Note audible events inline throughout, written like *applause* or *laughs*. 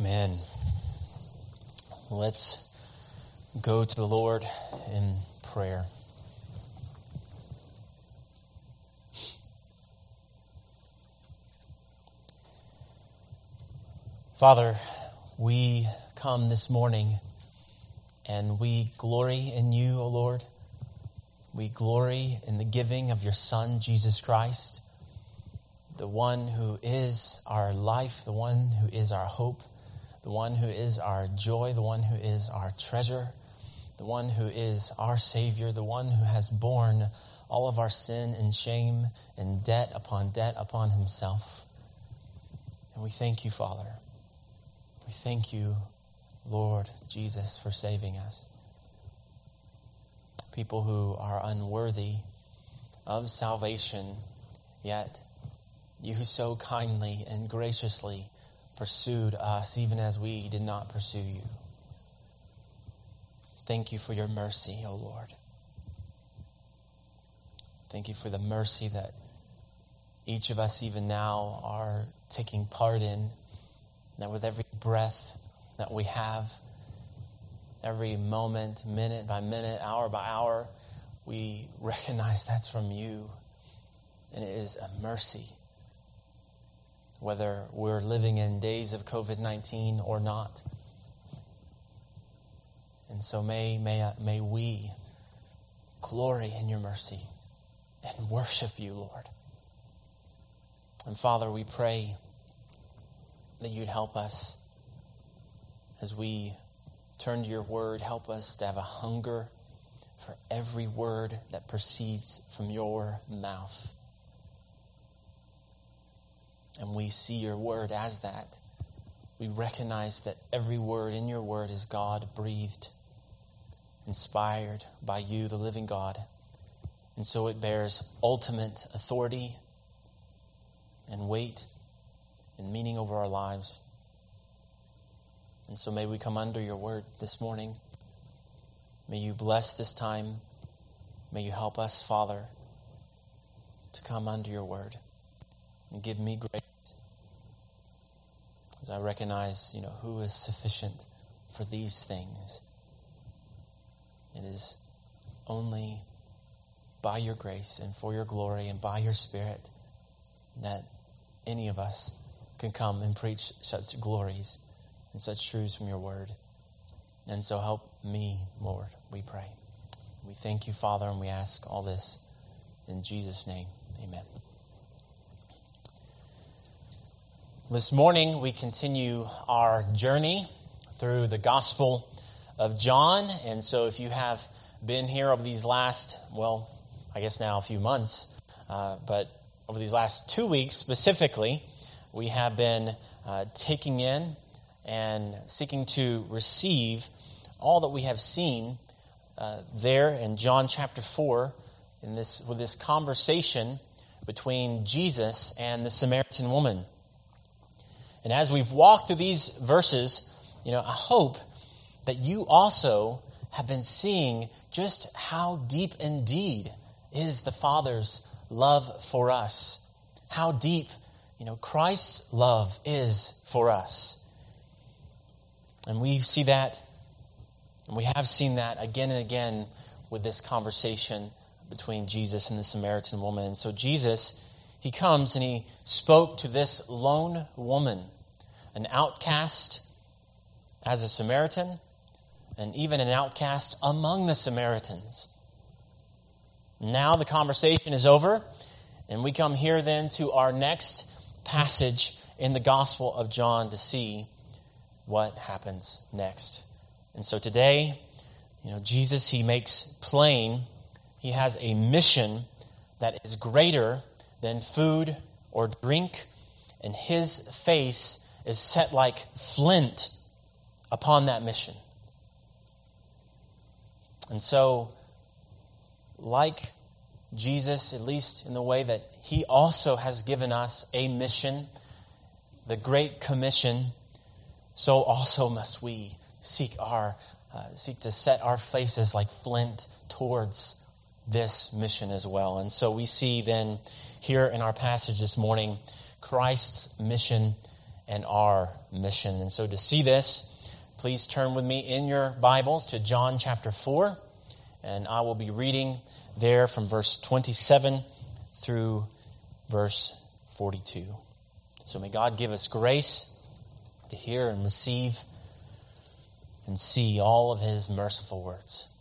Amen. Let's go to the Lord in prayer. Father, we come this morning and we glory in you, O Lord. We glory in the giving of your Son, Jesus Christ, the one who is our life, the one who is our hope, the one who is our joy, the one who is our treasure, the one who is our Savior, the one who has borne all of our sin and shame and debt upon debt upon himself. And we thank you, Father. We thank you, Lord Jesus, for saving us. People who are unworthy of salvation, yet you so kindly and graciously pursued us even as we did not pursue you. Thank you for your mercy, O Lord. Thank you for the mercy that each of us, even now, are taking part in that with every breath that we have, every moment, minute by minute, hour by hour, we *laughs* recognize that's from you. And it is a mercy. Whether we're living in days of COVID 19 or not. And so may, may, uh, may we glory in your mercy and worship you, Lord. And Father, we pray that you'd help us as we turn to your word. Help us to have a hunger for every word that proceeds from your mouth. And we see your word as that. We recognize that every word in your word is God breathed, inspired by you, the living God. And so it bears ultimate authority and weight and meaning over our lives. And so may we come under your word this morning. May you bless this time. May you help us, Father, to come under your word and give me grace as I recognize, you know, who is sufficient for these things. It is only by your grace and for your glory and by your spirit that any of us can come and preach such glories and such truths from your word. And so help me, Lord, we pray. We thank you, Father, and we ask all this in Jesus' name. Amen. This morning, we continue our journey through the Gospel of John. And so, if you have been here over these last, well, I guess now a few months, uh, but over these last two weeks specifically, we have been uh, taking in and seeking to receive all that we have seen uh, there in John chapter 4 in this, with this conversation between Jesus and the Samaritan woman. And as we've walked through these verses, you know, I hope that you also have been seeing just how deep indeed is the Father's love for us. How deep you know, Christ's love is for us. And we see that, and we have seen that again and again with this conversation between Jesus and the Samaritan woman. And so Jesus, he comes and he spoke to this lone woman, an outcast as a Samaritan, and even an outcast among the Samaritans. Now the conversation is over, and we come here then to our next passage in the Gospel of John to see what happens next. And so today, you know, Jesus, he makes plain he has a mission that is greater than food or drink, and his face is set like flint upon that mission. And so, like Jesus, at least in the way that he also has given us a mission, the Great Commission, so also must we seek our uh, seek to set our faces like flint towards this mission as well. And so we see then here in our passage this morning Christ's mission and our mission. And so to see this, please turn with me in your Bibles to John chapter 4, and I will be reading there from verse 27 through verse 42. So may God give us grace to hear and receive and see all of his merciful words.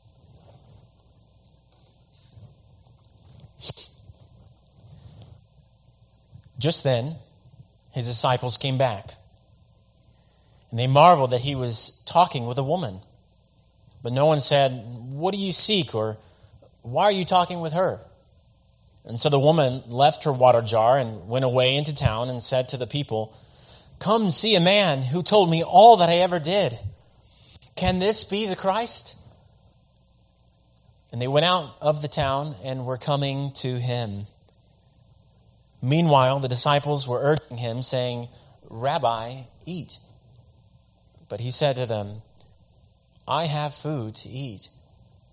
Just then, his disciples came back, and they marveled that he was talking with a woman. But no one said, What do you seek? or Why are you talking with her? And so the woman left her water jar and went away into town and said to the people, Come see a man who told me all that I ever did. Can this be the Christ? And they went out of the town and were coming to him. Meanwhile, the disciples were urging him, saying, Rabbi, eat. But he said to them, I have food to eat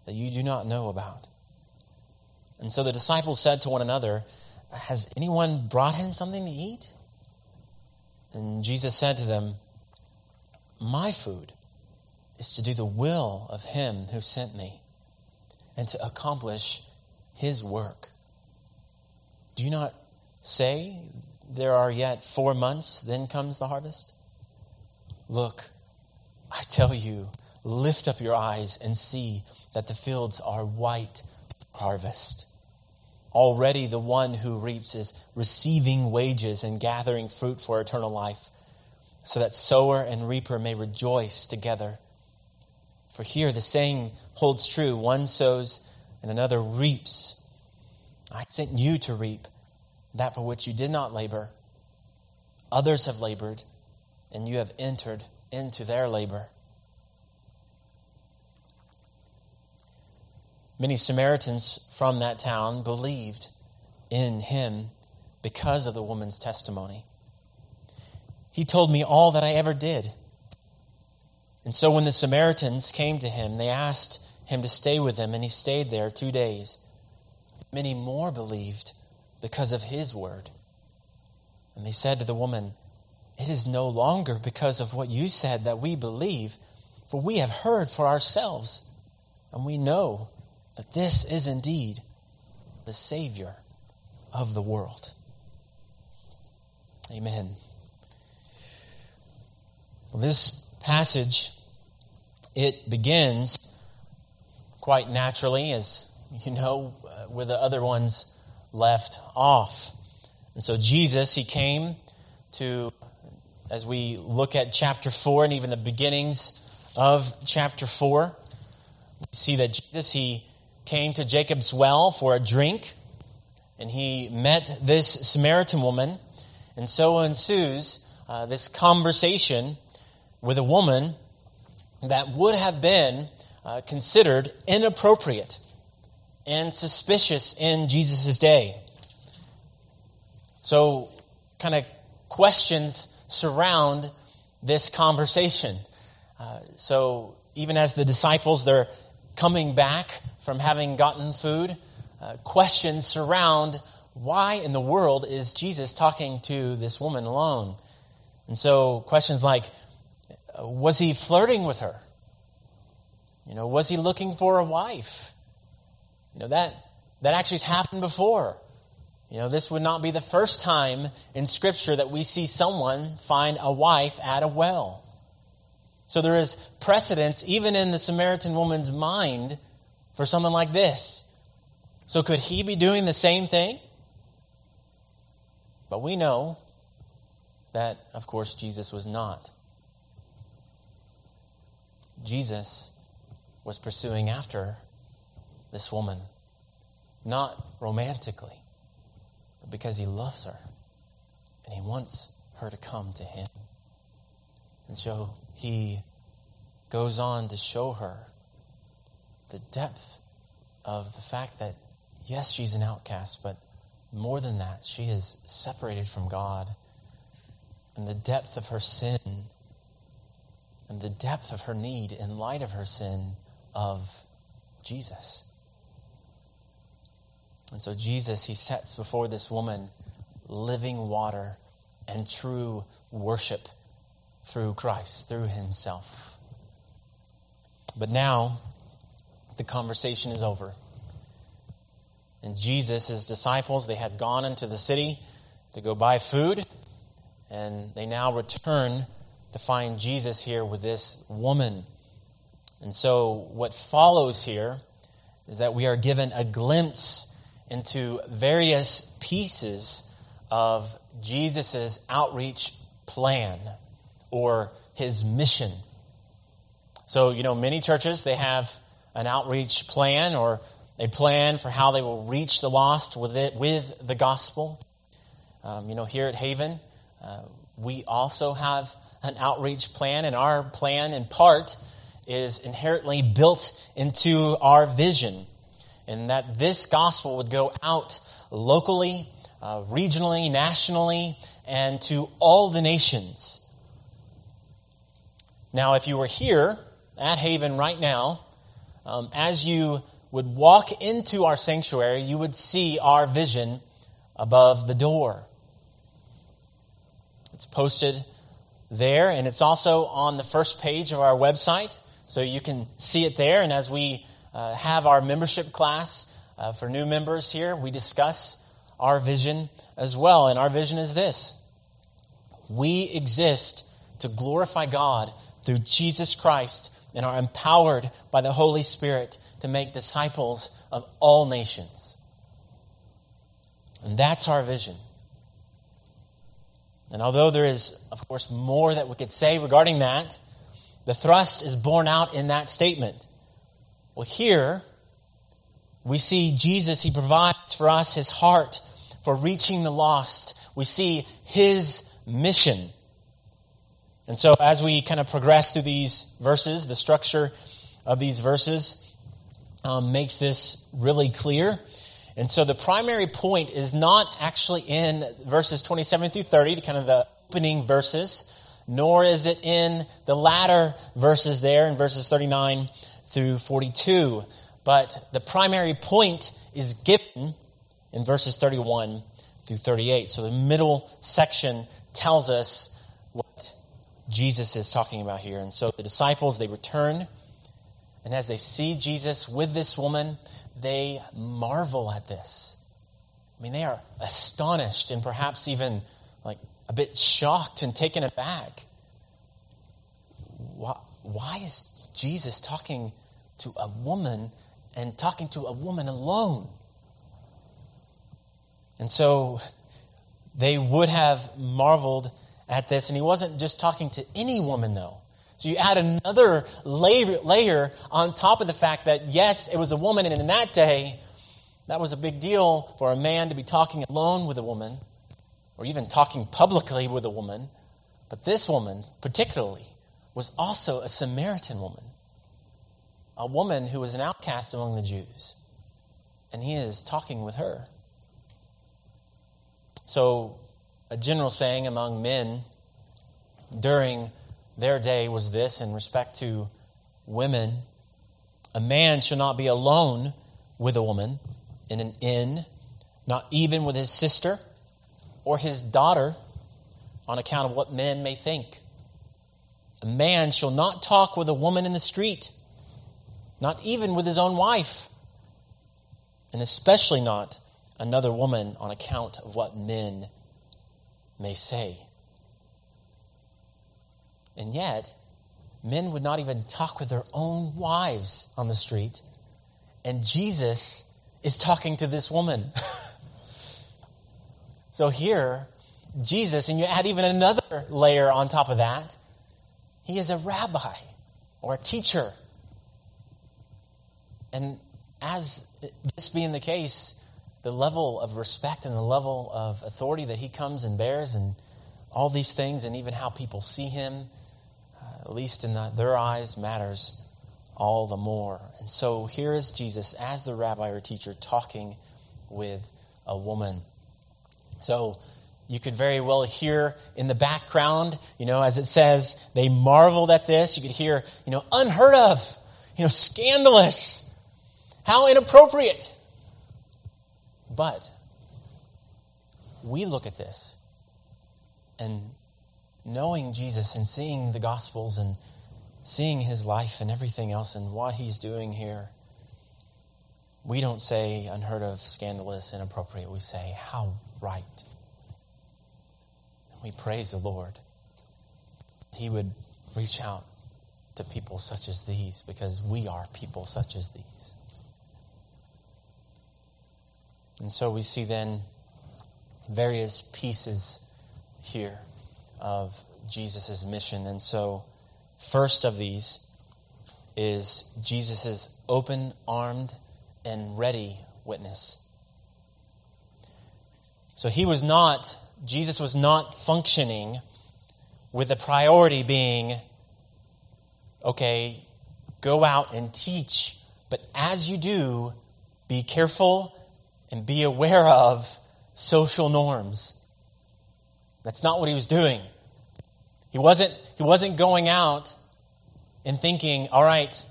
that you do not know about. And so the disciples said to one another, Has anyone brought him something to eat? And Jesus said to them, My food is to do the will of him who sent me and to accomplish his work. Do you not say there are yet four months, then comes the harvest? Look, I tell you, lift up your eyes and see that the fields are white harvest. Already the one who reaps is receiving wages and gathering fruit for eternal life, so that sower and reaper may rejoice together. For here the saying holds true one sows and another reaps. I sent you to reap that for which you did not labor. Others have labored, and you have entered into their labor. Many Samaritans from that town believed in him because of the woman's testimony. He told me all that I ever did. And so when the Samaritans came to him, they asked him to stay with them, and he stayed there two days. Many more believed because of his word. And they said to the woman, It is no longer because of what you said that we believe, for we have heard for ourselves, and we know that this is indeed the Savior of the world. Amen. Well, this passage it begins quite naturally, as you know, uh, with the other ones left off. And so Jesus, he came to, as we look at chapter 4 and even the beginnings of chapter 4, we see that Jesus, he came to Jacob's well for a drink, and he met this Samaritan woman, and so ensues uh, this conversation with a woman that would have been uh, considered inappropriate and suspicious in Jesus' day. So, kind of questions surround this conversation. Uh, so, even as the disciples, they're coming back from having gotten food, uh, questions surround why in the world is Jesus talking to this woman alone? And so, questions like, was he flirting with her? You know, was he looking for a wife? You know, that, that actually has happened before. You know, this would not be the first time in Scripture that we see someone find a wife at a well. So there is precedence, even in the Samaritan woman's mind, for someone like this. So could he be doing the same thing? But we know that, of course, Jesus was not. Jesus was pursuing after this woman, not romantically, but because he loves her and he wants her to come to him. And so he goes on to show her the depth of the fact that, yes, she's an outcast, but more than that, she is separated from God. And the depth of her sin and the depth of her need in light of her sin of Jesus. And so Jesus, he sets before this woman living water and true worship through Christ, through Himself. But now, the conversation is over. And Jesus, his disciples, they had gone into the city to go buy food, and they now return to find Jesus here with this woman. And so, what follows here is that we are given a glimpse into various pieces of Jesus' outreach plan or his mission. So, you know, many churches, they have an outreach plan or a plan for how they will reach the lost with it, with the gospel. Um, you know, here at Haven, uh, we also have an outreach plan, and our plan, in part, is inherently built into our vision, and that this gospel would go out locally, uh, regionally, nationally, and to all the nations. Now, if you were here at Haven right now, um, as you would walk into our sanctuary, you would see our vision above the door. It's posted there, and it's also on the first page of our website, so you can see it there. And as we uh, have our membership class uh, for new members here, we discuss our vision as well. And our vision is this we exist to glorify God through Jesus Christ and are empowered by the Holy Spirit to make disciples of all nations. And that's our vision. And although there is, of course, more that we could say regarding that, the thrust is borne out in that statement. Well, here we see Jesus, he provides for us his heart for reaching the lost. We see his mission. And so, as we kind of progress through these verses, the structure of these verses um, makes this really clear. And so, the primary point is not actually in verses 27 through 30, kind of the opening verses, nor is it in the latter verses there in verses 39 through 42. But the primary point is given in verses 31 through 38. So, the middle section tells us what Jesus is talking about here. And so the disciples, they return, and as they see Jesus with this woman, they marvel at this. I mean, they are astonished and perhaps even like a bit shocked and taken aback. Why, why is Jesus talking to a woman and talking to a woman alone? And so they would have marveled at this, and he wasn't just talking to any woman, though. So you add another layer, layer on top of the fact that, yes, it was a woman, and in that day, that was a big deal for a man to be talking alone with a woman, or even talking publicly with a woman. But this woman, particularly, was also a Samaritan woman, a woman who was an outcast among the Jews. And he is talking with her. So a general saying among men during their day was this in respect to women a man shall not be alone with a woman in an inn, not even with his sister or his daughter, on account of what men may think. A man shall not talk with a woman in the street, not even with his own wife, and especially not another woman on account of what men may say. And yet, men would not even talk with their own wives on the street. And Jesus is talking to this woman. *laughs* so here, Jesus, and you add even another layer on top of that, he is a rabbi or a teacher. And as this being the case, the level of respect and the level of authority that he comes and bears, and all these things, and even how people see him, uh, at least in the, their eyes, matters all the more. And so here is Jesus as the rabbi or teacher talking with a woman. So you could very well hear in the background, you know, as it says, they marveled at this. You could hear, you know, unheard of, you know, scandalous, how inappropriate. But we look at this and knowing Jesus and seeing the Gospels and seeing his life and everything else and what he's doing here, we don't say unheard of, scandalous, inappropriate. We say, how right. We praise the Lord. He would reach out to people such as these because we are people such as these. And so we see then various pieces here of Jesus' mission. And so, first of these is Jesus' open armed and ready witness. So he was not, Jesus was not functioning with the priority being, okay, go out and teach, but as you do, be careful and be aware of social norms. That's not what he was doing. He wasn't, he wasn't going out and thinking, all right,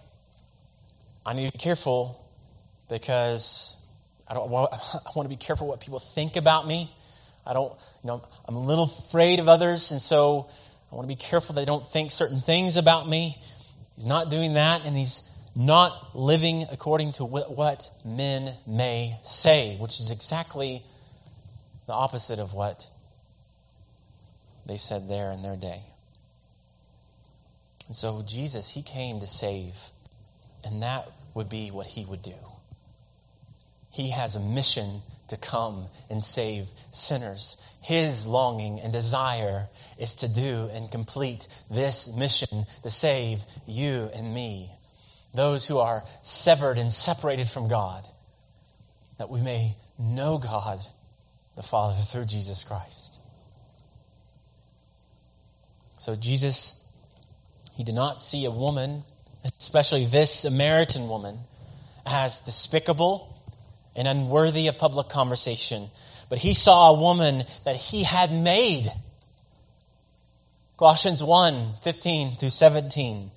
I need to be careful because I don't want, *laughs* I want to be careful what people think about me. I don't, you know, I'm a little afraid of others, and so I want to be careful they don't think certain things about me. He's not doing that, and he's not living according to what men may say, which is exactly the opposite of what they said there in their day. And so Jesus, he came to save, and that would be what he would do. He has a mission to come and save sinners. His longing and desire is to do and complete this mission to save you and me, those who are severed and separated from God, that we may know God the Father through Jesus Christ. So, Jesus, he did not see a woman, especially this Samaritan woman, as despicable and unworthy of public conversation. But he saw a woman that he had made. Colossians 1 15 through 17.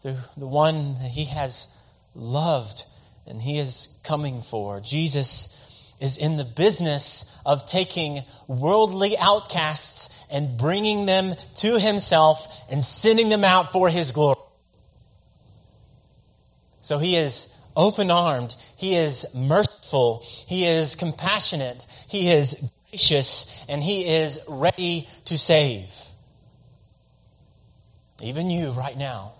Through the one that he has loved and he is coming for. Jesus is in the business of taking worldly outcasts and bringing them to himself and sending them out for his glory. So he is open armed, he is merciful, he is compassionate, he is gracious, and he is ready to save. Even you right now,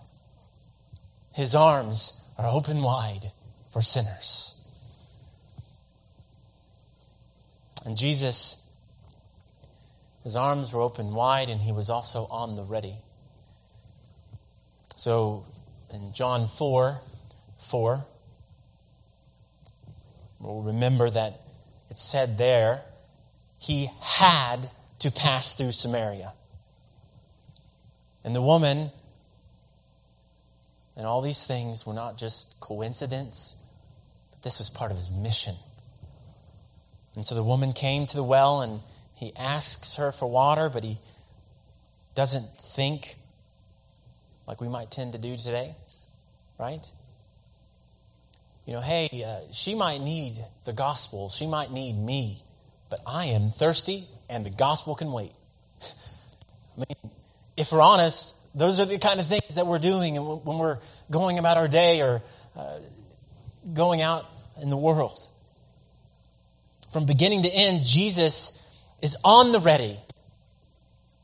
his arms are open wide for sinners. And Jesus, his arms were open wide and he was also on the ready. So in John 4 4, we'll remember that it said there, he had to pass through Samaria. And the woman and all these things were not just coincidence, but this was part of his mission. And so the woman came to the well and he asks her for water, but he doesn't think like we might tend to do today, right? You know, hey, uh, she might need the gospel, she might need me, but I am thirsty and the gospel can wait. *laughs* I mean, if we're honest, those are the kind of things that we're doing when we're going about our day or uh, going out in the world from beginning to end, Jesus is on the ready.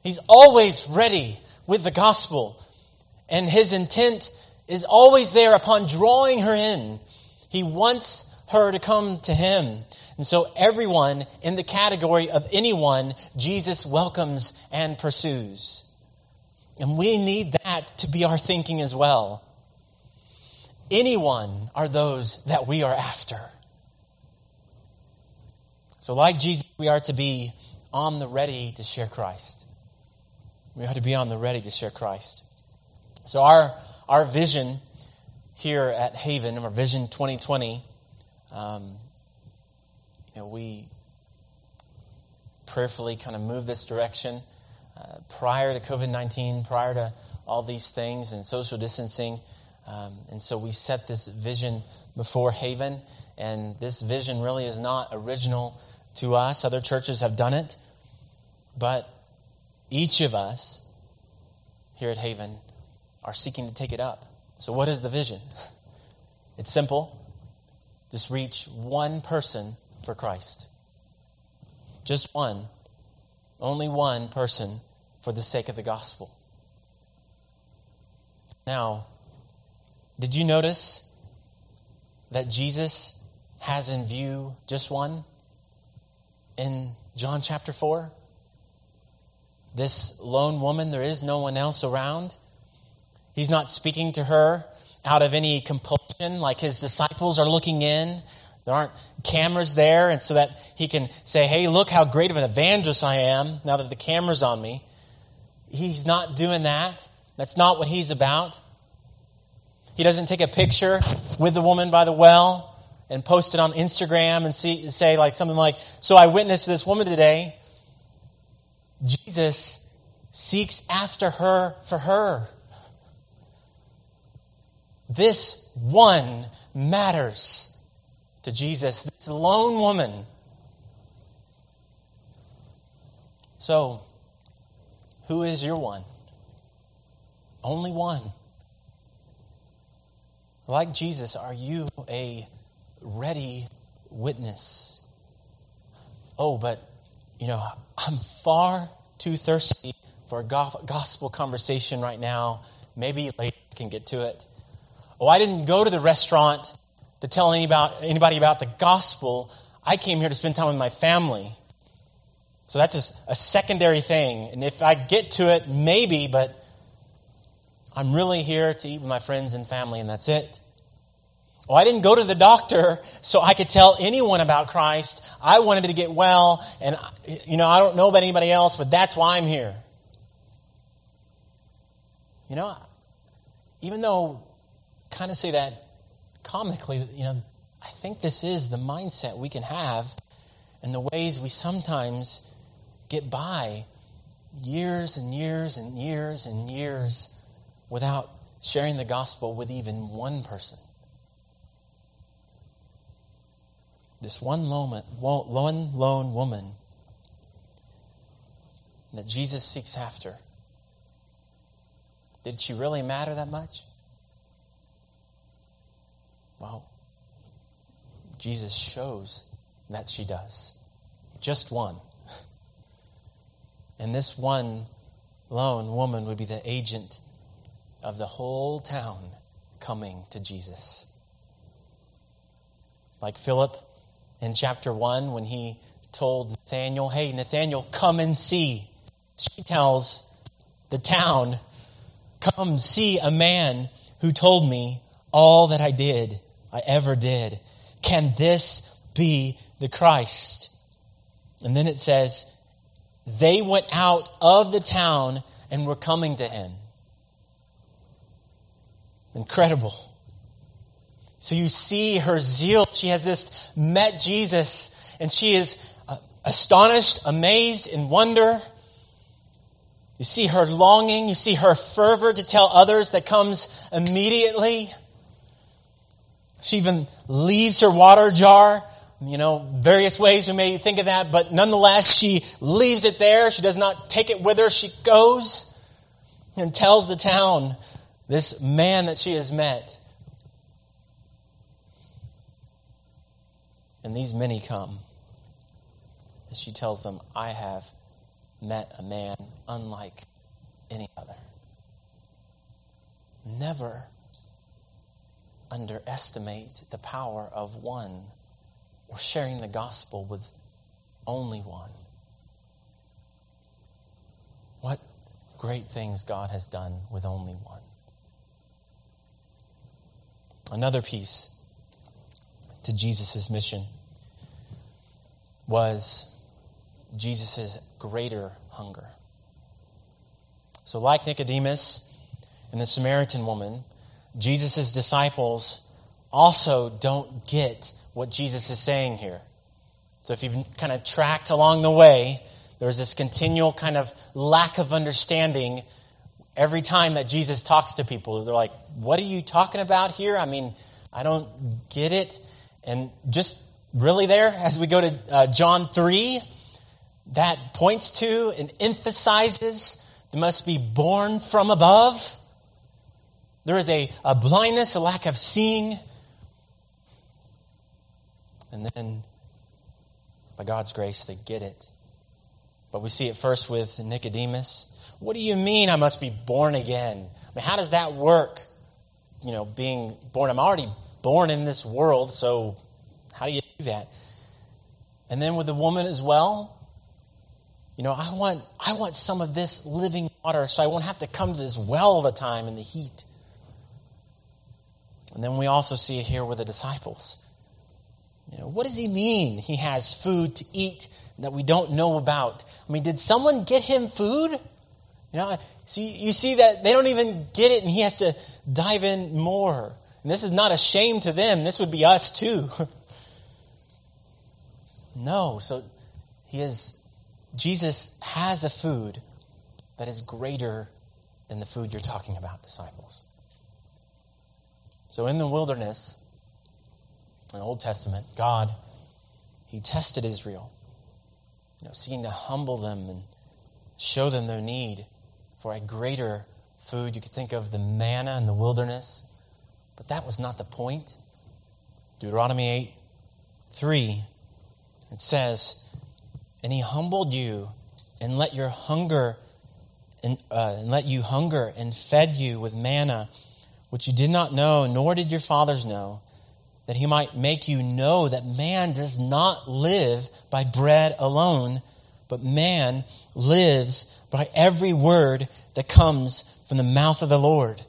He's always ready with the gospel. And his intent is always there upon drawing her in. He wants her to come to him. And so, everyone in the category of anyone, Jesus welcomes and pursues. And we need that to be our thinking as well. Anyone are those that we are after. So, like Jesus, we are to be on the ready to share Christ. We are to be on the ready to share Christ. So, our, our vision here at Haven, our Vision 2020, um, you know, we prayerfully kind of move this direction. Prior to COVID 19, prior to all these things and social distancing. Um, and so we set this vision before Haven. And this vision really is not original to us. Other churches have done it. But each of us here at Haven are seeking to take it up. So, what is the vision? *laughs* It's simple just reach one person for Christ. Just one. Only one person for the sake of the gospel. Now, did you notice that Jesus has in view just one in John chapter 4? This lone woman, there is no one else around. He's not speaking to her out of any compulsion, like his disciples are looking in. There aren't cameras there, and so that he can say, Hey, look how great of an evangelist I am now that the camera's on me. He's not doing that. That's not what he's about. He doesn't take a picture with the woman by the well and post it on Instagram and see, say like something like, "So I witnessed this woman today." Jesus seeks after her for her. This one matters to Jesus. This lone woman. So, who is your one? Only one. Like Jesus, are you a ready witness? Oh, but, you know, I'm far too thirsty for a gospel conversation right now. Maybe later I can get to it. Oh, I didn't go to the restaurant to tell anybody about the gospel. I came here to spend time with my family. So that's a, a secondary thing. And if I get to it, maybe, but I'm really here to eat with my friends and family, and that's it. Oh, I didn't go to the doctor so I could tell anyone about Christ. I wanted to get well, and you know, I don't know about anybody else, but that's why I'm here. You know, even though kind of say that comically, you know, I think this is the mindset we can have and the ways we sometimes get by years and years and years and years without sharing the gospel with even one person. This one lone, one lone woman that Jesus seeks after. Did she really matter that much? Well, Jesus shows that she does. Just one. And this one lone woman would be the agent of the whole town coming to Jesus. Like Philip in chapter 1 when he told Nathanael, Hey, Nathanael, come and see. She tells the town, Come see a man who told me all that I did, I ever did. Can this be the Christ? And then it says, they went out of the town and were coming to him. Incredible. So you see her zeal. She has just met Jesus and she is uh, astonished, amazed, in wonder. You see her longing. You see her fervor to tell others that comes immediately. She even leaves her water jar. You know, various ways we may think of that, but nonetheless, she leaves it there. She does not take it with her. She goes and tells the town this man that she has met And these many come. As she tells them, I have met a man unlike any other. Never underestimate the power of one or sharing the gospel with only one. What great things God has done with only one. Another piece to Jesus' mission was Jesus' greater hunger. So, like Nicodemus and the Samaritan woman, Jesus' disciples also don't get what Jesus is saying here. So, if you've kind of tracked along the way, there's this continual kind of lack of understanding every time that Jesus talks to people. They're like, What are you talking about here? I mean, I don't get it. And just really there, as we go to uh, John 3, that points to and emphasizes they must be born from above. There is a, a blindness, a lack of seeing. And then, by God's grace, they get it. But we see it first with Nicodemus. What do you mean I must be born again? I mean, how does that work? You know, being born, I'm already born in this world, so how do you do that? And then with the woman as well, you know, I want, I want some of this living water so I won't have to come to this well all the time in the heat. And then we also see it here with the disciples. You know, what does he mean he has food to eat that we don't know about? I mean, did someone get him food? You know, so you see that they don't even get it and he has to dive in more. And this is not a shame to them. This would be us too. *laughs* no, so he is Jesus has a food that is greater than the food you're talking about, disciples. So in the wilderness, in the Old Testament, God, He tested Israel, you know, seeking to humble them and show them their need for a greater food. You could think of the manna in the wilderness, but that was not the point. Deuteronomy 8 3, it says, and he humbled you and let your hunger and, uh, and let you hunger and fed you with manna which you did not know nor did your fathers know that he might make you know that man does not live by bread alone but man lives by every word that comes from the mouth of the Lord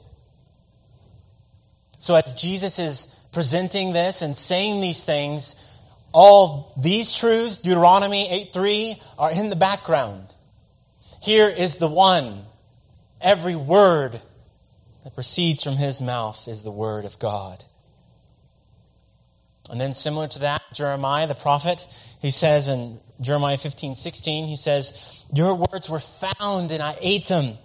so as Jesus is presenting this and saying these things all these truths, Deuteronomy 8 3, are in the background. Here is the one. Every word that proceeds from his mouth is the word of God. And then, similar to that, Jeremiah the prophet, he says in Jeremiah 15 16, he says, Your words were found and I ate them.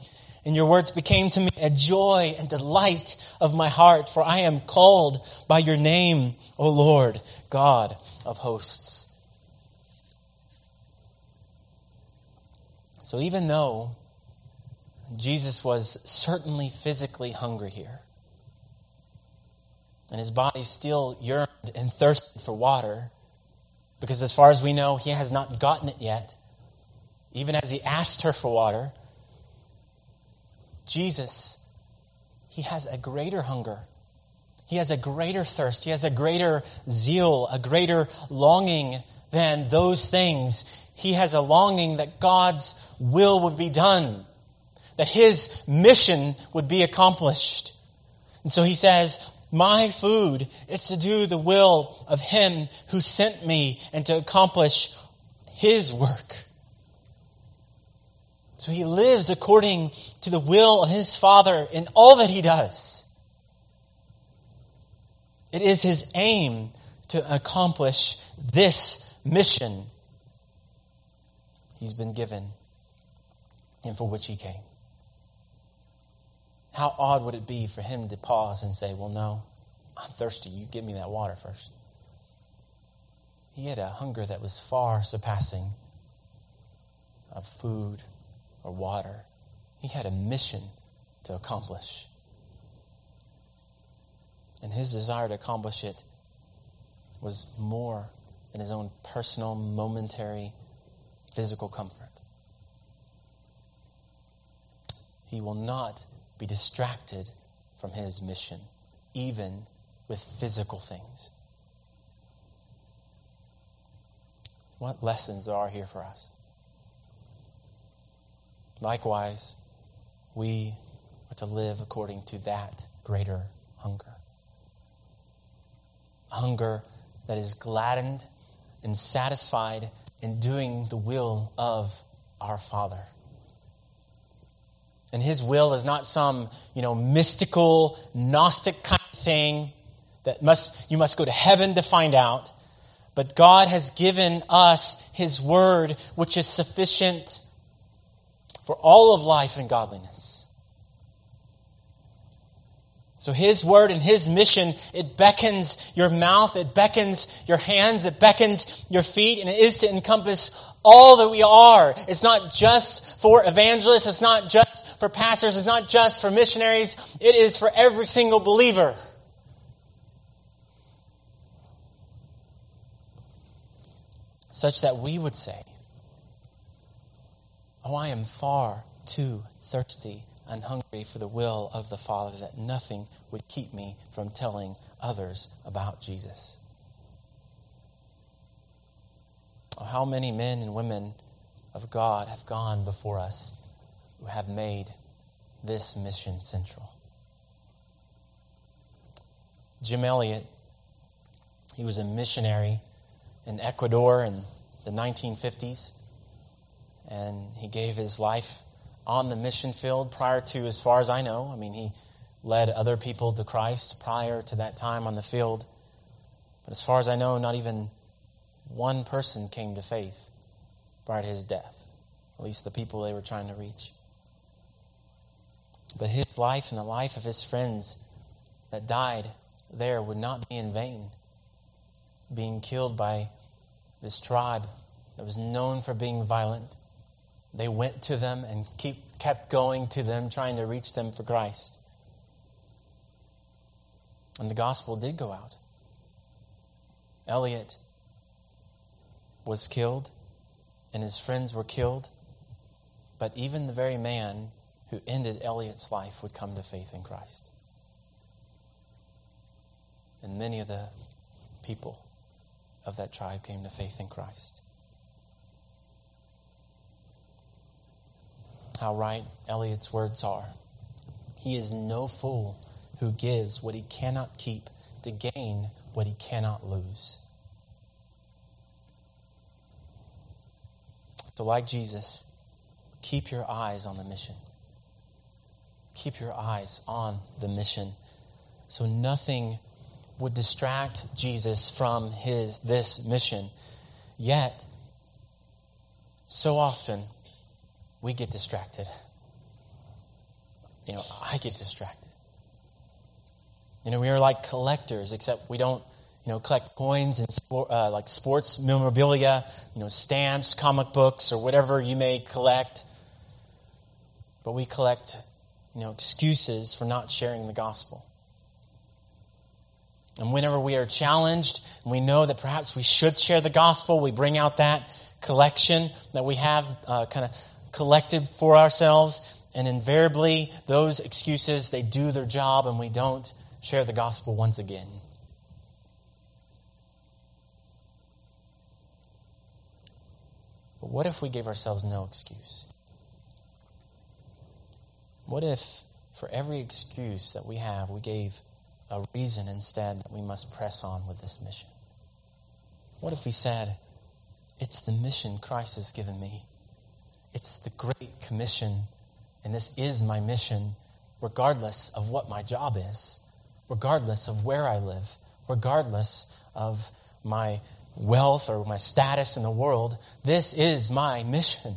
And your words became to me a joy and delight of my heart, for I am called by your name, O Lord God of hosts. So even though Jesus was certainly physically hungry here, and his body still yearned and thirsted for water, because as far as we know, he has not gotten it yet, even as he asked her for water, Jesus, he has a greater hunger he has a greater thirst. He has a greater zeal, a greater longing than those things. He has a longing that God's will would be done, that his mission would be accomplished. And so he says, My food is to do the will of him who sent me and to accomplish his work. So he lives according to the will of his Father in all that he does. It is his aim to accomplish this mission he's been given and for which he came. How odd would it be for him to pause and say, Well, no, I'm thirsty. You give me that water first. He had a hunger that was far surpassing of food or water. He had a mission to accomplish and his desire to accomplish it was more than his own personal, momentary, physical comfort. He will not be distracted from his mission, even with physical things. What lessons are here for us? Likewise, we are to live according to that greater hunger hunger that is gladdened and satisfied in doing the will of our Father. And his will is not some, you know, mystical, gnostic kind of thing that must you must go to heaven to find out. But God has given us his word which is sufficient for all of life and godliness. So his word and his mission, it beckons your mouth, it beckons your hands, it beckons your feet, and it is to encompass all that we are. It's not just for evangelists. It's not just for pastors. It's not just for missionaries. It is for every single believer. Such that we would say, Oh, I am far too thirsty and hungry for the will of the Father that nothing would keep me from telling others about Jesus. How many men and women of God have gone before us who have made this mission central? Jim Elliot, he was a missionary in Ecuador in the 1950s, and he gave his life on the mission field prior to, as far as I know. I mean, he led other people to Christ prior to that time on the field. But as far as I know, not even one person came to faith to his death, at least the people they were trying to reach. But his life and the life of his friends that died there would not be in vain, being killed by this tribe that was known for being violent they went to them and keep, kept going to them, trying to reach them for Christ. And the gospel did go out. Elliot was killed, and his friends were killed. But even the very man who ended Elliot's life would come to faith in Christ. And many of the people of that tribe came to faith in Christ. how right Elliot's words are. He is no fool who gives what he cannot keep to gain what he cannot lose. So, like Jesus, keep your eyes on the mission. Keep your eyes on the mission. So nothing would distract Jesus from his this mission. Yet, so often we get distracted. You know, I get distracted. You know, we are like collectors, except we don't, you know, collect coins and sport, uh, like sports memorabilia, you know, stamps, comic books, or whatever you may collect. But we collect, you know, excuses for not sharing the gospel. And whenever we are challenged, and we know that perhaps we should share the gospel, we bring out that collection that we have uh, kind of collected for ourselves, and invariably those excuses they do their job and we don't share the gospel once again. But what if we gave ourselves no excuse? What if for every excuse that we have, we gave a reason instead that we must press on with this mission? What if we said, It's the mission Christ has given me. It's the Great Commission, and this is my mission, regardless of what my job is, regardless of where I live, regardless of my wealth or my status in the world. This is my mission.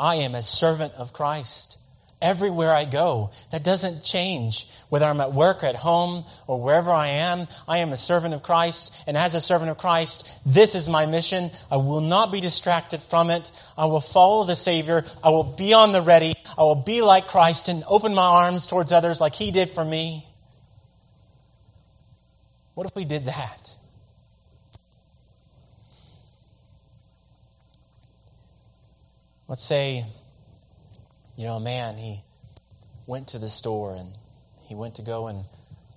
I am a servant of Christ everywhere I go. That doesn't change. Whether I'm at work, at home, or wherever I am, I am a servant of Christ. And as a servant of Christ, this is my mission. I will not be distracted from it. I will follow the Savior. I will be on the ready. I will be like Christ and open my arms towards others like He did for me. What if we did that? Let's say you know, a man, he went to the store and he went to go and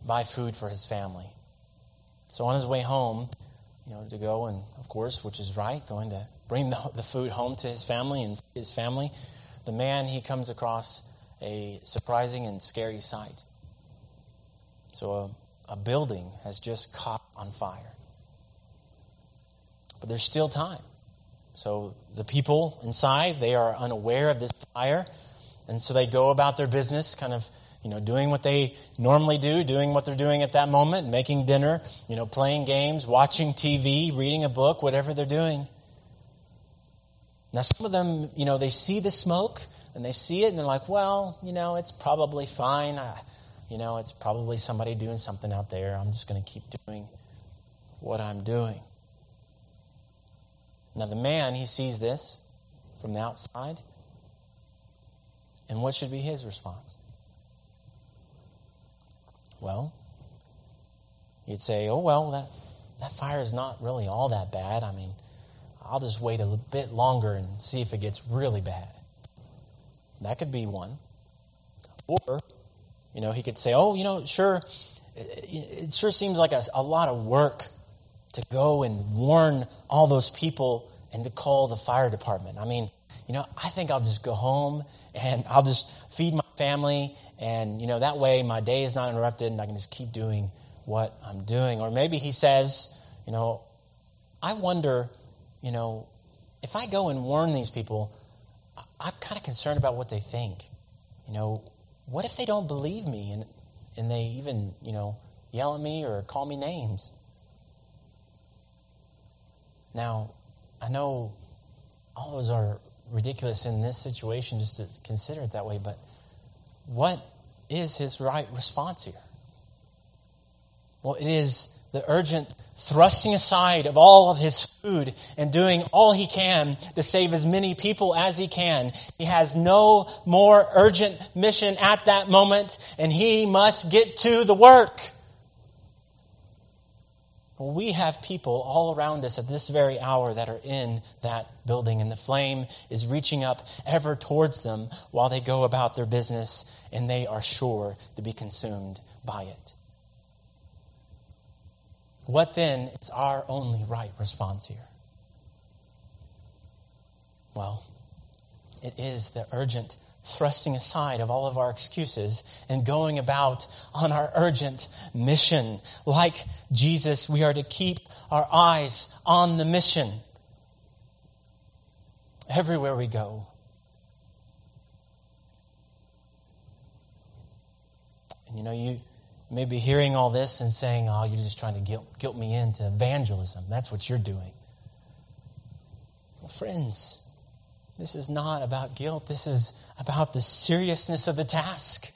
buy food for his family. So on his way home, you know, to go and, of course, which is right, going to bring the, the food home to his family and his family, the man, he comes across a surprising and scary sight. So a, a building has just caught on fire. But there's still time. So the people inside, they are unaware of this fire. And so they go about their business, kind of, you know, doing what they normally do, doing what they're doing at that moment, making dinner, you know, playing games, watching TV, reading a book, whatever they're doing. Now, some of them, you know, they see the smoke and they see it and they're like, well, you know, it's probably fine. I, you know, it's probably somebody doing something out there. I'm just going to keep doing what I'm doing. Now, the man, he sees this from the outside. And what should be his response? Well, he'd say, oh, well, that, that fire is not really all that bad. I mean, I'll just wait a bit longer and see if it gets really bad. That could be one. Or, you know, he could say, oh, you know, sure, it sure seems like a, a lot of work to go and warn all those people and to call the fire department. I mean, you know, I think I'll just go home and I'll just feed my family, and, you know, that way my day is not interrupted and I can just keep doing what I'm doing. Or maybe he says, you know, I wonder, you know, if I go and warn these people, I'm kind of concerned about what they think. You know, what if they don't believe me and, and they even, you know, yell at me or call me names? Now, I know all those are ridiculous in this situation just to consider it that way, but what is his right response here? Well, it is the urgent thrusting aside of all of his food and doing all he can to save as many people as he can. He has no more urgent mission at that moment, and he must get to the work. We have people all around us at this very hour that are in that building, and the flame is reaching up ever towards them while they go about their business, and they are sure to be consumed by it. What then is our only right response here? Well, it is the urgent thrusting aside of all of our excuses and going about on our urgent mission. Like Jesus, we are to keep our eyes on the mission everywhere we go. And you know, you may be hearing all this and saying, oh, you're just trying to guilt, guilt me into evangelism. That's what you're doing. Well, friends, this is not about guilt. This is about the seriousness of the task.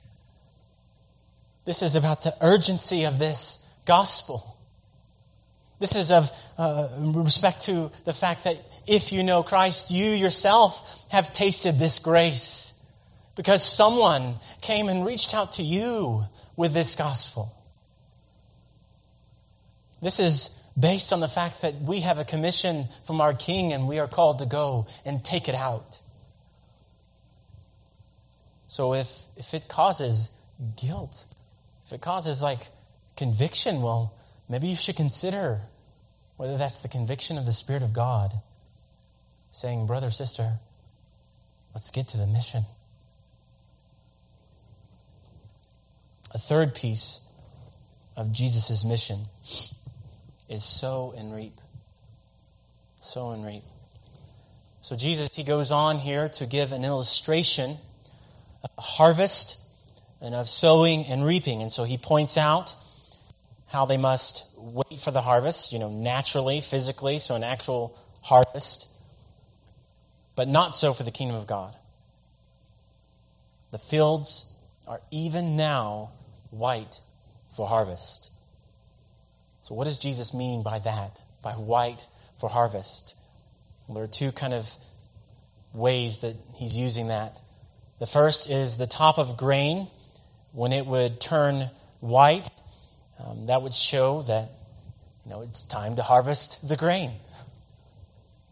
This is about the urgency of this gospel. This is of uh, respect to the fact that if you know Christ, you yourself have tasted this grace because someone came and reached out to you with this gospel. This is based on the fact that we have a commission from our King and we are called to go and take it out. So if, if it causes guilt, if it causes like conviction, well, maybe you should consider whether that's the conviction of the Spirit of God saying, brother, sister, let's get to the mission. A third piece of Jesus' mission is sow and reap. Sow and reap. So Jesus, he goes on here to give an illustration harvest and of sowing and reaping. And so he points out how they must wait for the harvest, you know, naturally, physically, so an actual harvest, but not so for the kingdom of God. The fields are even now white for harvest. So, what does Jesus mean by that? By white for harvest? Well, there are two kind of ways that he's using that. The first is the top of grain, when it would turn white, um, that would show that you know it's time to harvest the grain.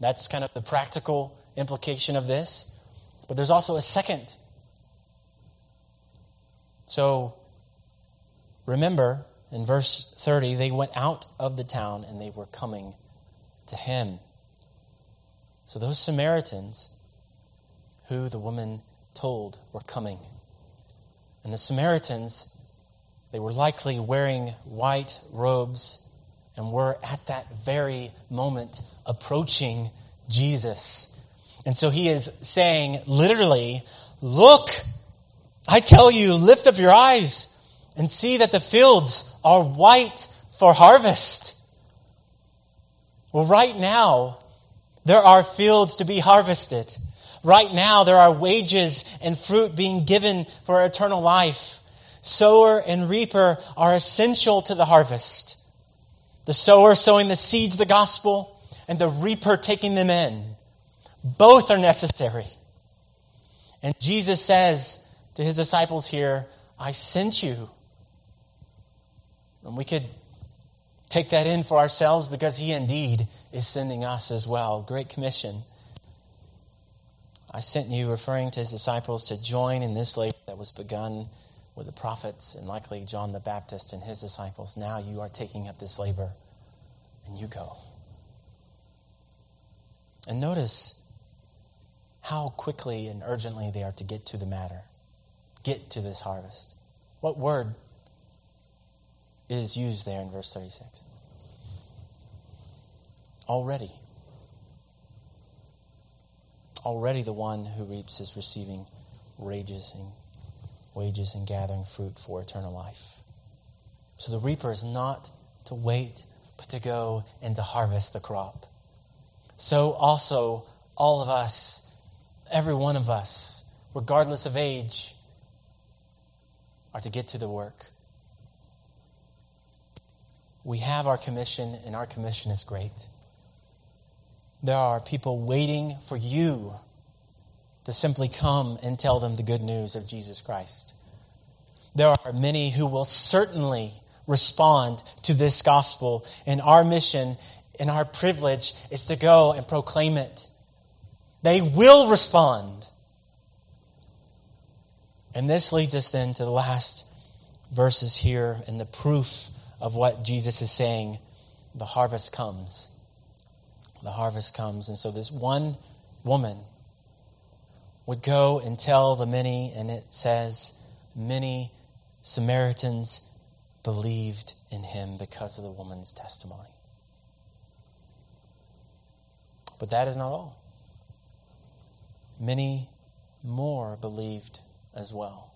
That's kind of the practical implication of this. But there's also a second. So Remember, in verse 30, they went out of the town and they were coming to him. So those Samaritans who the woman told were coming. And the Samaritans, they were likely wearing white robes and were at that very moment approaching Jesus. And so he is saying, literally, Look, I tell you, lift up your eyes and see that the fields are white for harvest. Well, right now, there are fields to be harvested. Right now, there are wages and fruit being given for eternal life. Sower and reaper are essential to the harvest. The sower sowing the seeds of the gospel, and the reaper taking them in. Both are necessary. And Jesus says to his disciples here, I sent you. And we could take that in for ourselves because he indeed is sending us as well. Great commission. I sent you, referring to his disciples, to join in this labor that was begun with the prophets and likely John the Baptist and his disciples. Now you are taking up this labor and you go. And notice how quickly and urgently they are to get to the matter, get to this harvest. What word is used there in verse 36? Already. Already the one who reaps is receiving wages and wages and gathering fruit for eternal life. So the reaper is not to wait, but to go and to harvest the crop. So also all of us, every one of us, regardless of age, are to get to the work. We have our commission, and our commission is great. There are people waiting for you to simply come and tell them the good news of Jesus Christ. There are many who will certainly respond to this gospel, and our mission and our privilege is to go and proclaim it. They will respond. And this leads us then to the last verses here and the proof of what Jesus is saying. The harvest comes the harvest comes. And so this one woman would go and tell the many, and it says, many Samaritans believed in him because of the woman's testimony. But that is not all. Many more believed as well.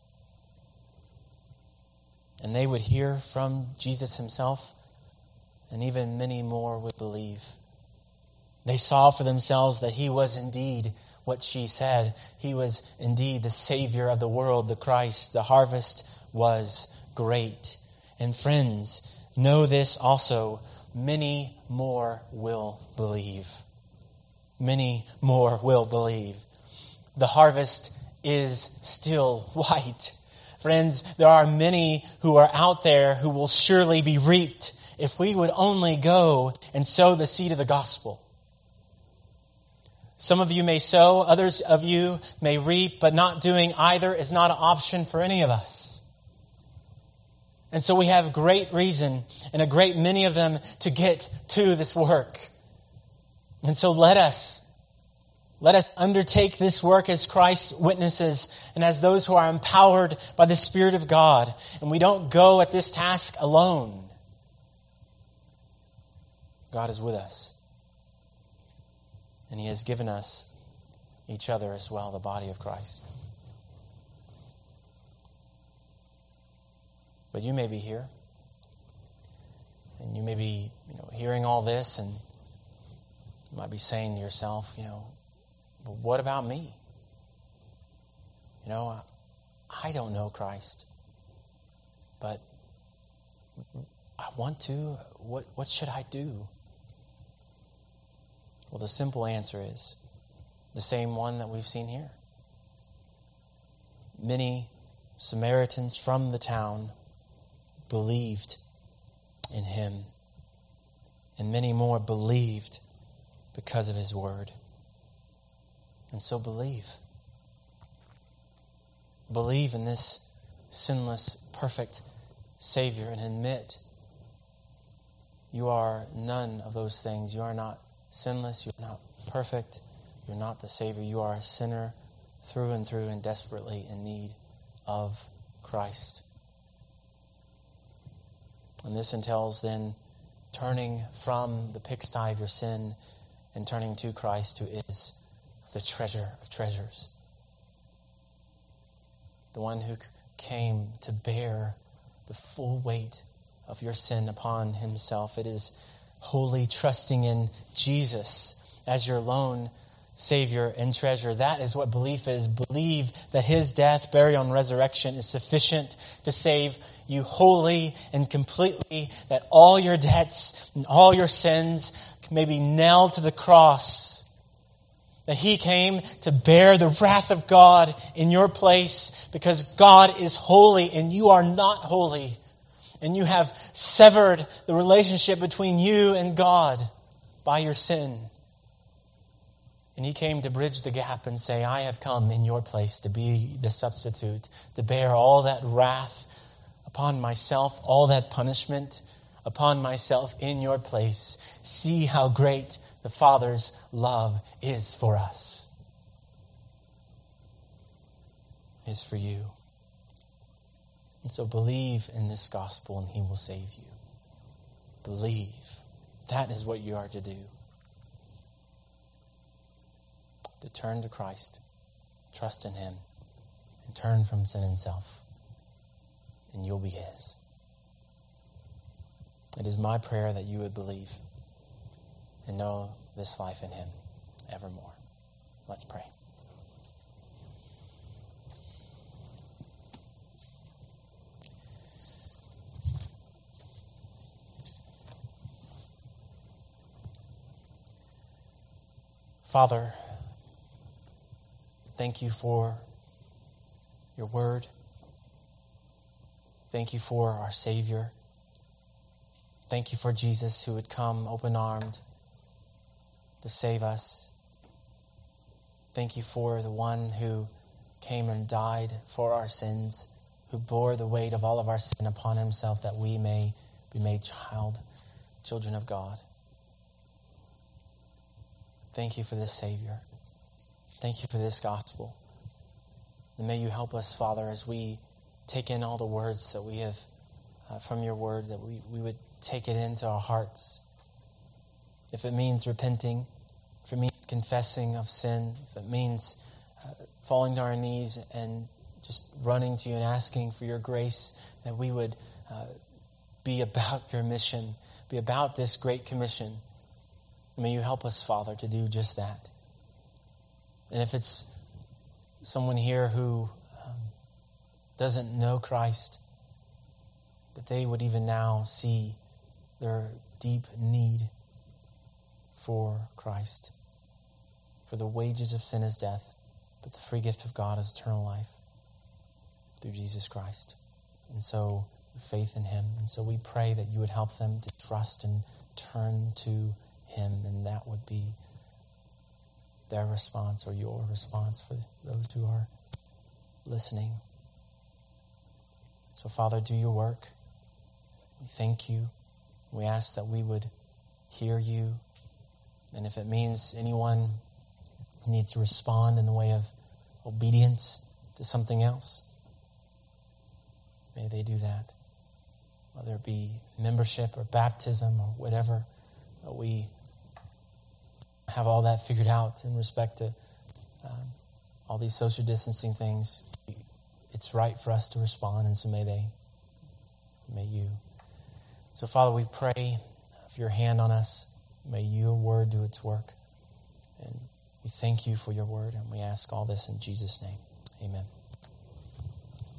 And they would hear from Jesus himself, and even many more would believe they saw for themselves that he was indeed what she said. He was indeed the Savior of the world, the Christ. The harvest was great. And friends, know this also many more will believe. Many more will believe. The harvest is still *laughs* white. Friends, there are many who are out there who will surely be reaped if we would only go and sow the seed of the gospel. Some of you may sow, others of you may reap, but not doing either is not an option for any of us. And so we have great reason, and a great many of them, to get to this work. And so let us, let us undertake this work as Christ's witnesses and as those who are empowered by the Spirit of God. And we don't go at this task alone. God is with us. And He has given us each other as well, the body of Christ. But you may be here, and you may be you know, hearing all this, and you might be saying to yourself, you know, well, what about me? You know, I don't know Christ, but mm, mm, I want to. What, what should I do? Well, the simple answer is the same one that we've seen here. Many Samaritans from the town believed in him, and many more believed because of his word. And so believe. Believe in this sinless, perfect Savior and admit you are none of those things. You are not sinless, you're not perfect, you're not the Savior. You are a sinner through and through and desperately in need of Christ. And this entails then turning from the pigsty of your sin and turning to Christ, who is the treasure of treasures. The one who came to bear the full weight of your sin upon himself. It is wholly trusting in Jesus as your lone Savior and treasure. That is what belief is. Believe that His death, burial, and resurrection is sufficient to save you wholly and completely, that all your debts and all your sins may be nailed to the cross. That he came to bear the wrath of God in your place because God is holy and you are not holy. And you have severed the relationship between you and God by your sin. And he came to bridge the gap and say, I have come in your place to be the substitute, to bear all that wrath upon myself, all that punishment upon myself in your place. See how great the Father's love is for us. Is for you. And so believe in this gospel and he will save you. Believe. That is what you are to do. to turn to Christ, trust in Him, and turn from sin and self, and you'll be His. It is my prayer that you would believe and know this life in Him evermore. Let's pray. Father, Thank you for your word. Thank you for our Savior. Thank you for Jesus who would come open armed to save us. Thank you for the one who came and died for our sins, who bore the weight of all of our sin upon himself that we may be made child, children of God. Thank you for this Savior. Thank you for this gospel. And may you help us, Father, as we take in all the words that we have uh, from your word, that we, we would take it into our hearts. If it means repenting, if it means confessing of sin, if it means uh, falling to our knees and just running to you and asking for your grace, that we would uh, be about your mission, be about this great commission. May you help us, Father, to do just that. And if it's someone here who um, doesn't know Christ, that they would even now see their deep need for Christ. For the wages of sin is death, but the free gift of God is eternal life through Jesus Christ. And so, faith in Him. And so, we pray that you would help them to trust and turn to Him, and that would be their response or your response for those who are listening. So, Father, do your work. We thank you. We ask that we would hear you. And if it means anyone needs to respond in the way of obedience to something else, may they do that. Whether it be membership or baptism or whatever, we have all that figured out in respect to um, all these social distancing things. It's right for us to respond, and so may they, may you. So, Father, we pray for your hand on us. May your word do its work. And we thank you for your word, and we ask all this in Jesus' name. Amen.